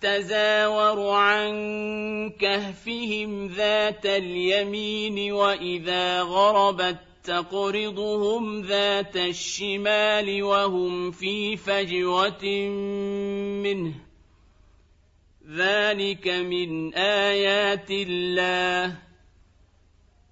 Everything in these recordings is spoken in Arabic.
تزاور عن كهفهم ذات اليمين وإذا غربت تقرضهم ذات الشمال وهم في فجوة منه. ذلك من آيات الله.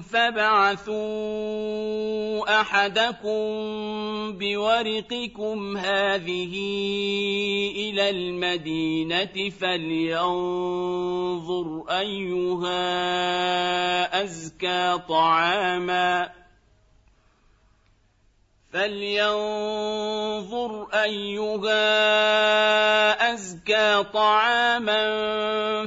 فابعثوا احدكم بورقكم هذه إلى المدينة فلينظر ايها ازكى طعاما فلينظر ايها ازكى طعاما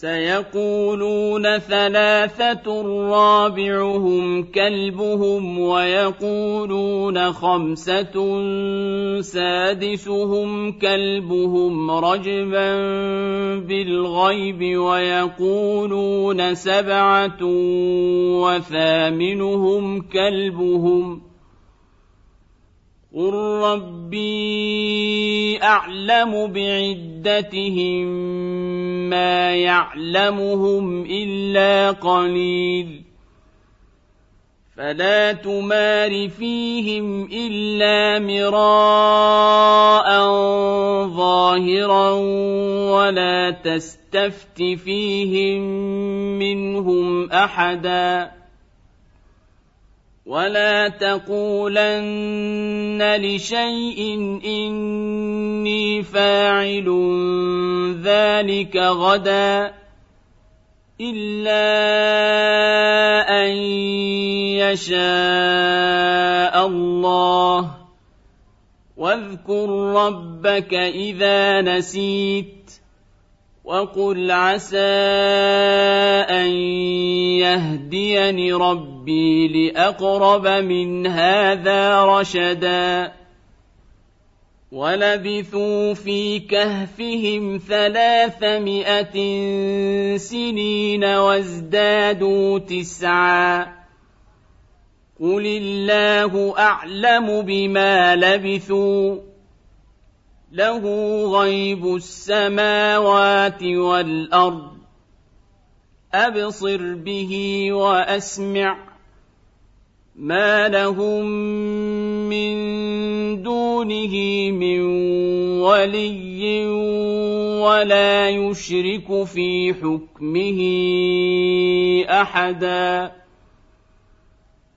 سيقولون ثلاثة رابعهم كلبهم ويقولون خمسة سادسهم كلبهم رجبا بالغيب ويقولون سبعة وثامنهم كلبهم ۖ قل ربي اعلم بعدتهم ما يعلمهم الا قليل فلا تمار فيهم الا مراء ظاهرا ولا تستفت فيهم منهم احدا ولا تقولن لشيء اني فاعل ذلك غدا الا ان يشاء الله واذكر ربك اذا نسيت وقل عسى ان يهديني ربي لاقرب من هذا رشدا ولبثوا في كهفهم ثلاثمائه سنين وازدادوا تسعا قل الله اعلم بما لبثوا له غيب السماوات والأرض. أبصر به وأسمع. ما لهم من دونه من ولي ولا يشرك في حكمه أحدا.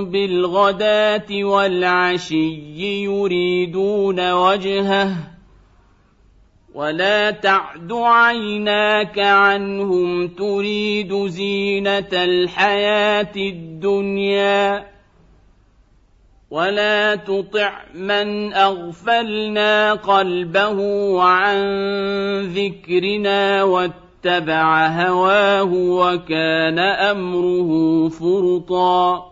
بالغداة والعشي يريدون وجهه ولا تعد عيناك عنهم تريد زينة الحياة الدنيا ولا تطع من أغفلنا قلبه عن ذكرنا واتبع هواه وكان أمره فرطا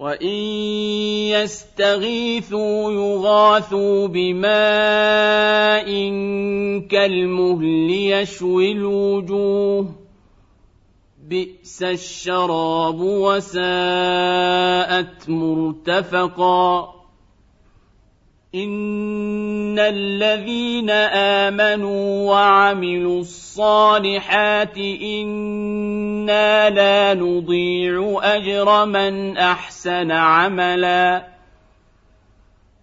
وان يستغيثوا يغاثوا بماء كالمهل يشوي الوجوه بئس الشراب وساءت مرتفقا ان الذين امنوا وعملوا الصالحات أنا لا نضيع اجر من احسن عملا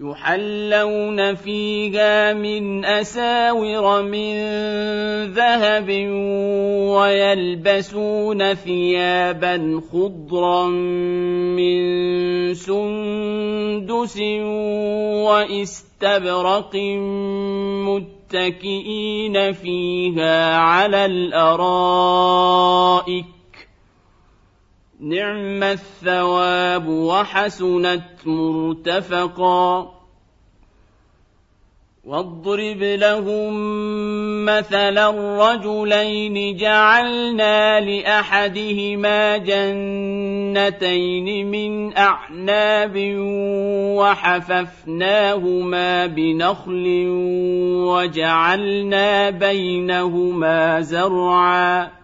يحلون فيها من أساور من ذهب ويلبسون ثيابا خضرا من سندس واستبرق متكئين فيها على الأرائك نعم الثواب وحسنت مرتفقا. واضرب لهم مثلا الرجلين جعلنا لأحدهما جنتين من أعناب وحففناهما بنخل وجعلنا بينهما زرعا.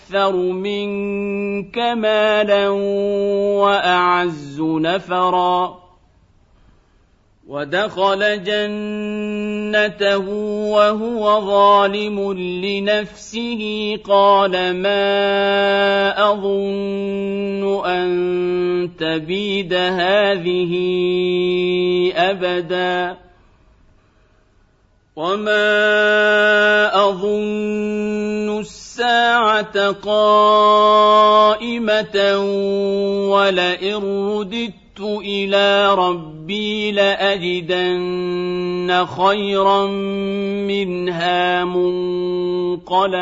أكثر منك مالا وأعز نفرا. ودخل جنته وهو ظالم لنفسه. قال ما أظن أن تبيد هذه أبدا. وما أظن الساعة قائمة ولئن رددت إلى ربي لأجدن خيرا منها منقلبا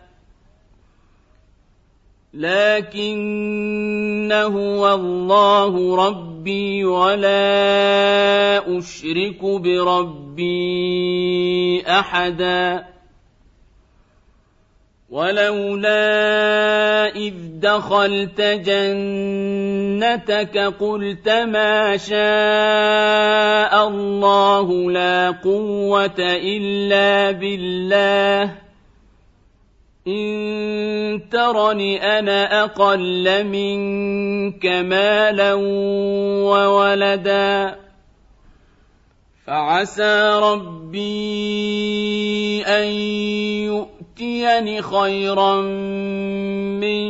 لكن هو الله ربي ولا أشرك بربي أحدا. ولولا إذ دخلت جنتك قلت ما شاء الله لا قوة إلا بالله. إن ترني أنا أقل منك مالا وولدا فعسى ربي أن يؤمن يؤتين خيرا من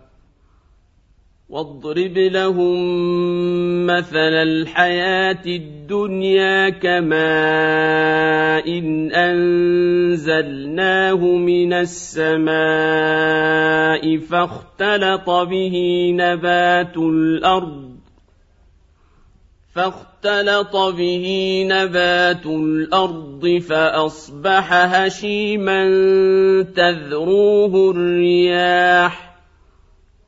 واضرب لهم مثل الحياة الدنيا كماء إن أنزلناه من السماء فاختلط به نبات الأرض فاختلط به نبات الأرض فأصبح هشيما تذروه الرياح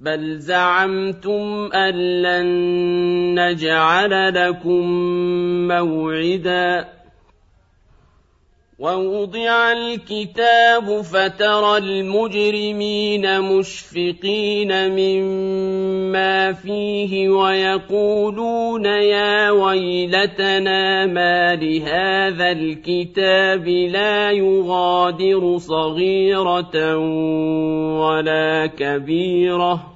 بل زعمتم أن لن نجعل لكم موعدا ووضع الكتاب فترى المجرمين مشفقين مما فيه ويقولون يا ويلتنا ما لهذا الكتاب لا يغادر صغيرة ولا كبيرة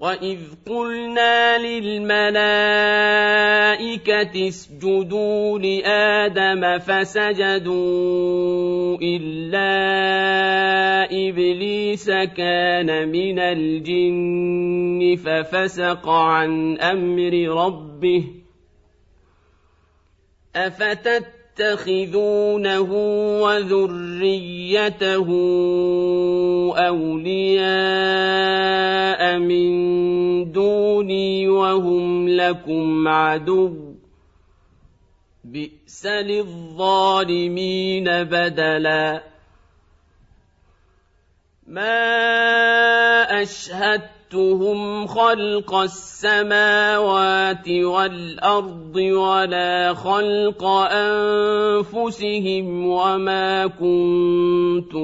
واذ قلنا للملائكه اسجدوا لادم فسجدوا الا ابليس كان من الجن ففسق عن أمر ربه افتت تتخذونه وذريته أولياء من دوني وهم لكم عدو. بئس للظالمين بدلا. ما أشهدتهم خلق السماوات والأرض ولا خلق أنفسهم وما كنت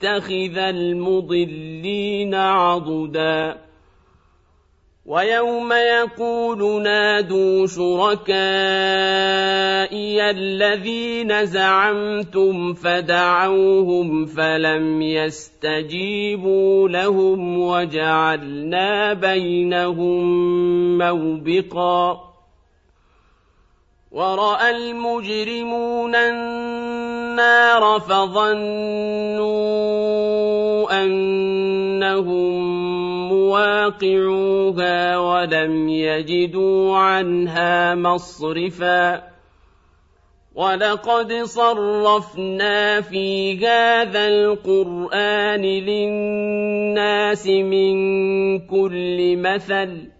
متخذ المضلين عضدا. ويوم يقول نادوا شركائي الذين زعمتم فدعوهم فلم يستجيبوا لهم وجعلنا بينهم موبقا. ورأى المجرمون النار فظنوا أنهم مواقعوها ولم يجدوا عنها مصرفا. ولقد صرفنا في هذا القرآن للناس من كل مثل.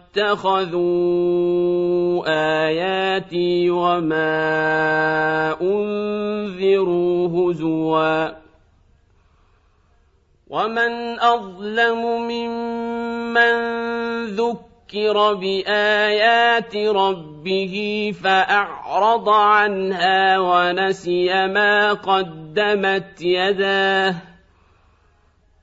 اتخذوا آياتي وما أنذروا هزوا ومن أظلم ممن ذكر بآيات ربه فأعرض عنها ونسي ما قدمت يداه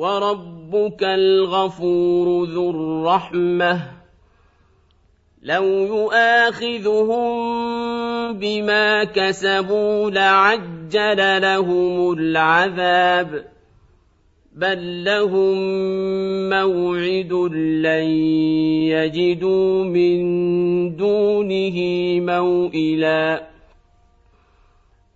وربك الغفور ذو الرحمة. لو يؤاخذهم بما كسبوا لعجل لهم العذاب بل لهم موعد لن يجدوا من دونه موئلا.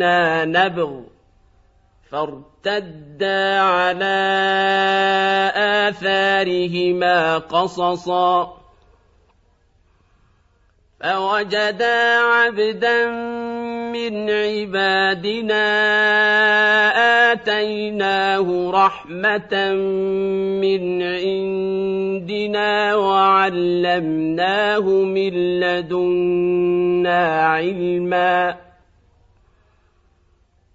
إنا نبغ. فارتدا على آثارهما قصصا. فوجدا عبدا من عبادنا آتيناه رحمة من عندنا وعلمناه من لدنا علما.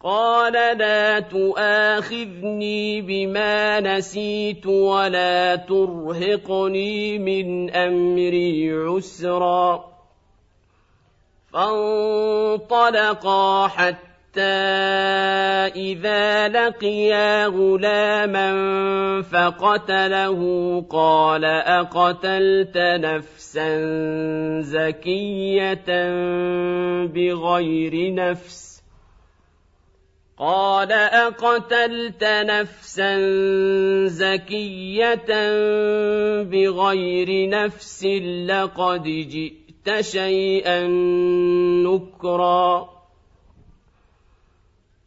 قال لا تؤاخذني بما نسيت ولا ترهقني من أمري عسرا. فانطلقا حتى إذا لقيا غلاما فقتله. قال أقتلت نفسا زكية بغير نفس؟ قال أقتلت نفسا زكية بغير نفس لقد جئت شيئا نكرا.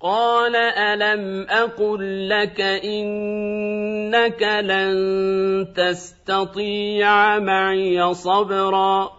قال ألم أقل لك إنك لن تستطيع معي صبرا.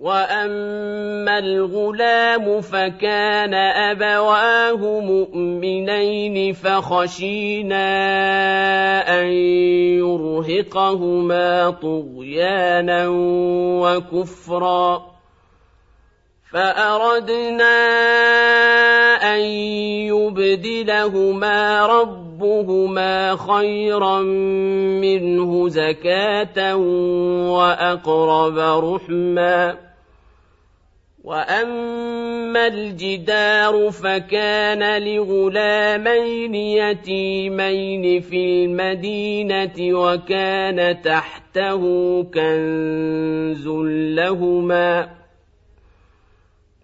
واما الغلام فكان ابواه مؤمنين فخشينا ان يرهقهما طغيانا وكفرا فاردنا أن يبدلهما ربهما خيرا منه زكاة وأقرب رحما وأما الجدار فكان لغلامين يتيمين في المدينة وكان تحته كنز لهما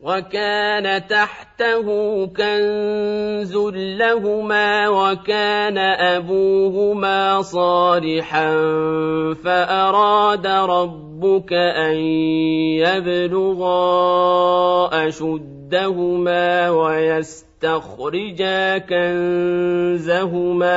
وكان تحته كنز لهما وكان أبوهما صالحا فأراد ربك أن يبلغا أشدهما ويستخرجا كنزهما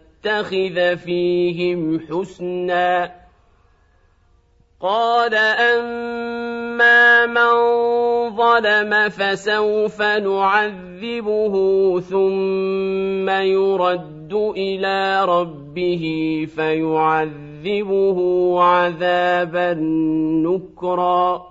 تتخذ فيهم حسنا. قال أما من ظلم فسوف نعذبه ثم يرد إلى ربه فيعذبه عذابا نكرا.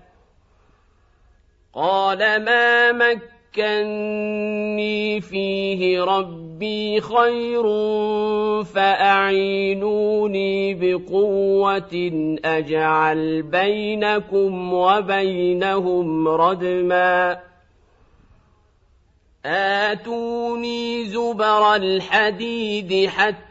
قال ما مكني فيه ربي خير فأعينوني بقوة أجعل بينكم وبينهم ردما آتوني زبر الحديد حتى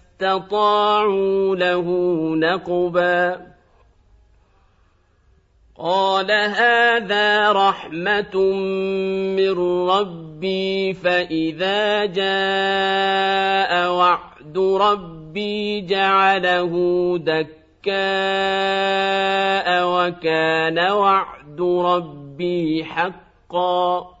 له نقبا. قال هذا رحمة من ربي فإذا جاء وعد ربي جعله دكاء وكان وعد ربي حقا.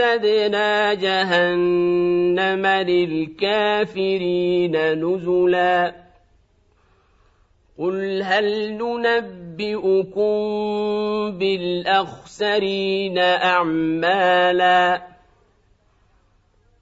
أعتدنا جهنم للكافرين نزلا قل هل ننبئكم بالاخسرين اعمالا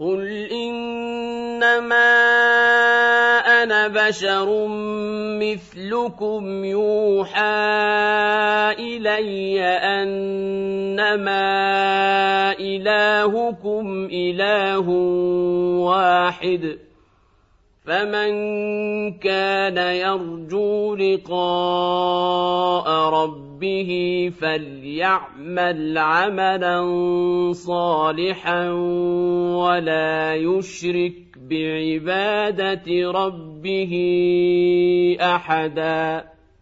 قل انما أنا بشر مثلكم يوحى الي انما الهكم اله واحد فمن كان يرجو لقاء ربه فليعمل عملا صالحا ولا يشرك بعبادة ربه أحدا.